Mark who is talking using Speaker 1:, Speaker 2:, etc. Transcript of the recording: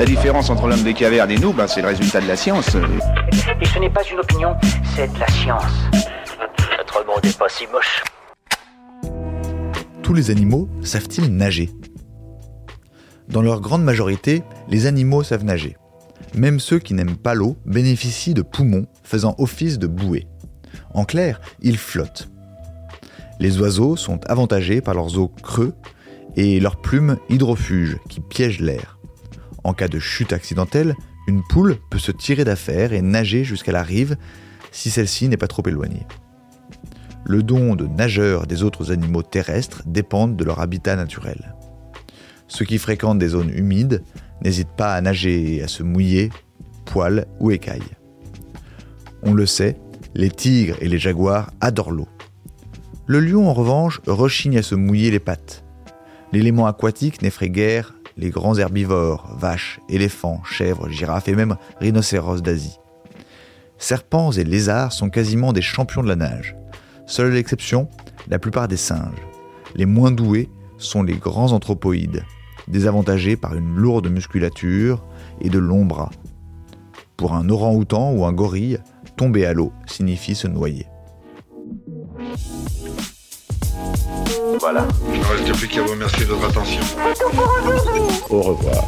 Speaker 1: La différence entre l'homme des cavernes et nous, ben, c'est le résultat de la science.
Speaker 2: Et ce n'est pas une opinion, c'est de la science. Notre monde n'est pas si moche.
Speaker 3: Tous les animaux savent-ils nager? Dans leur grande majorité, les animaux savent nager. Même ceux qui n'aiment pas l'eau bénéficient de poumons faisant office de bouée. En clair, ils flottent. Les oiseaux sont avantagés par leurs os creux et leurs plumes hydrofuges qui piègent l'air. En cas de chute accidentelle, une poule peut se tirer d'affaire et nager jusqu'à la rive si celle-ci n'est pas trop éloignée. Le don de nageurs des autres animaux terrestres dépend de leur habitat naturel. Ceux qui fréquentent des zones humides n'hésitent pas à nager et à se mouiller, poils ou écailles. On le sait, les tigres et les jaguars adorent l'eau. Le lion, en revanche, rechigne à se mouiller les pattes. L'élément aquatique n'effraie guère les grands herbivores, vaches, éléphants, chèvres, girafes et même rhinocéros d'Asie. Serpents et lézards sont quasiment des champions de la nage. Seule l'exception, la plupart des singes. Les moins doués sont les grands anthropoïdes, désavantagés par une lourde musculature et de longs bras. Pour un orang-outan ou un gorille, tomber à l'eau signifie se noyer.
Speaker 4: Voilà.
Speaker 5: Il ne reste plus qu'à vous remercier de votre attention.
Speaker 4: Au revoir.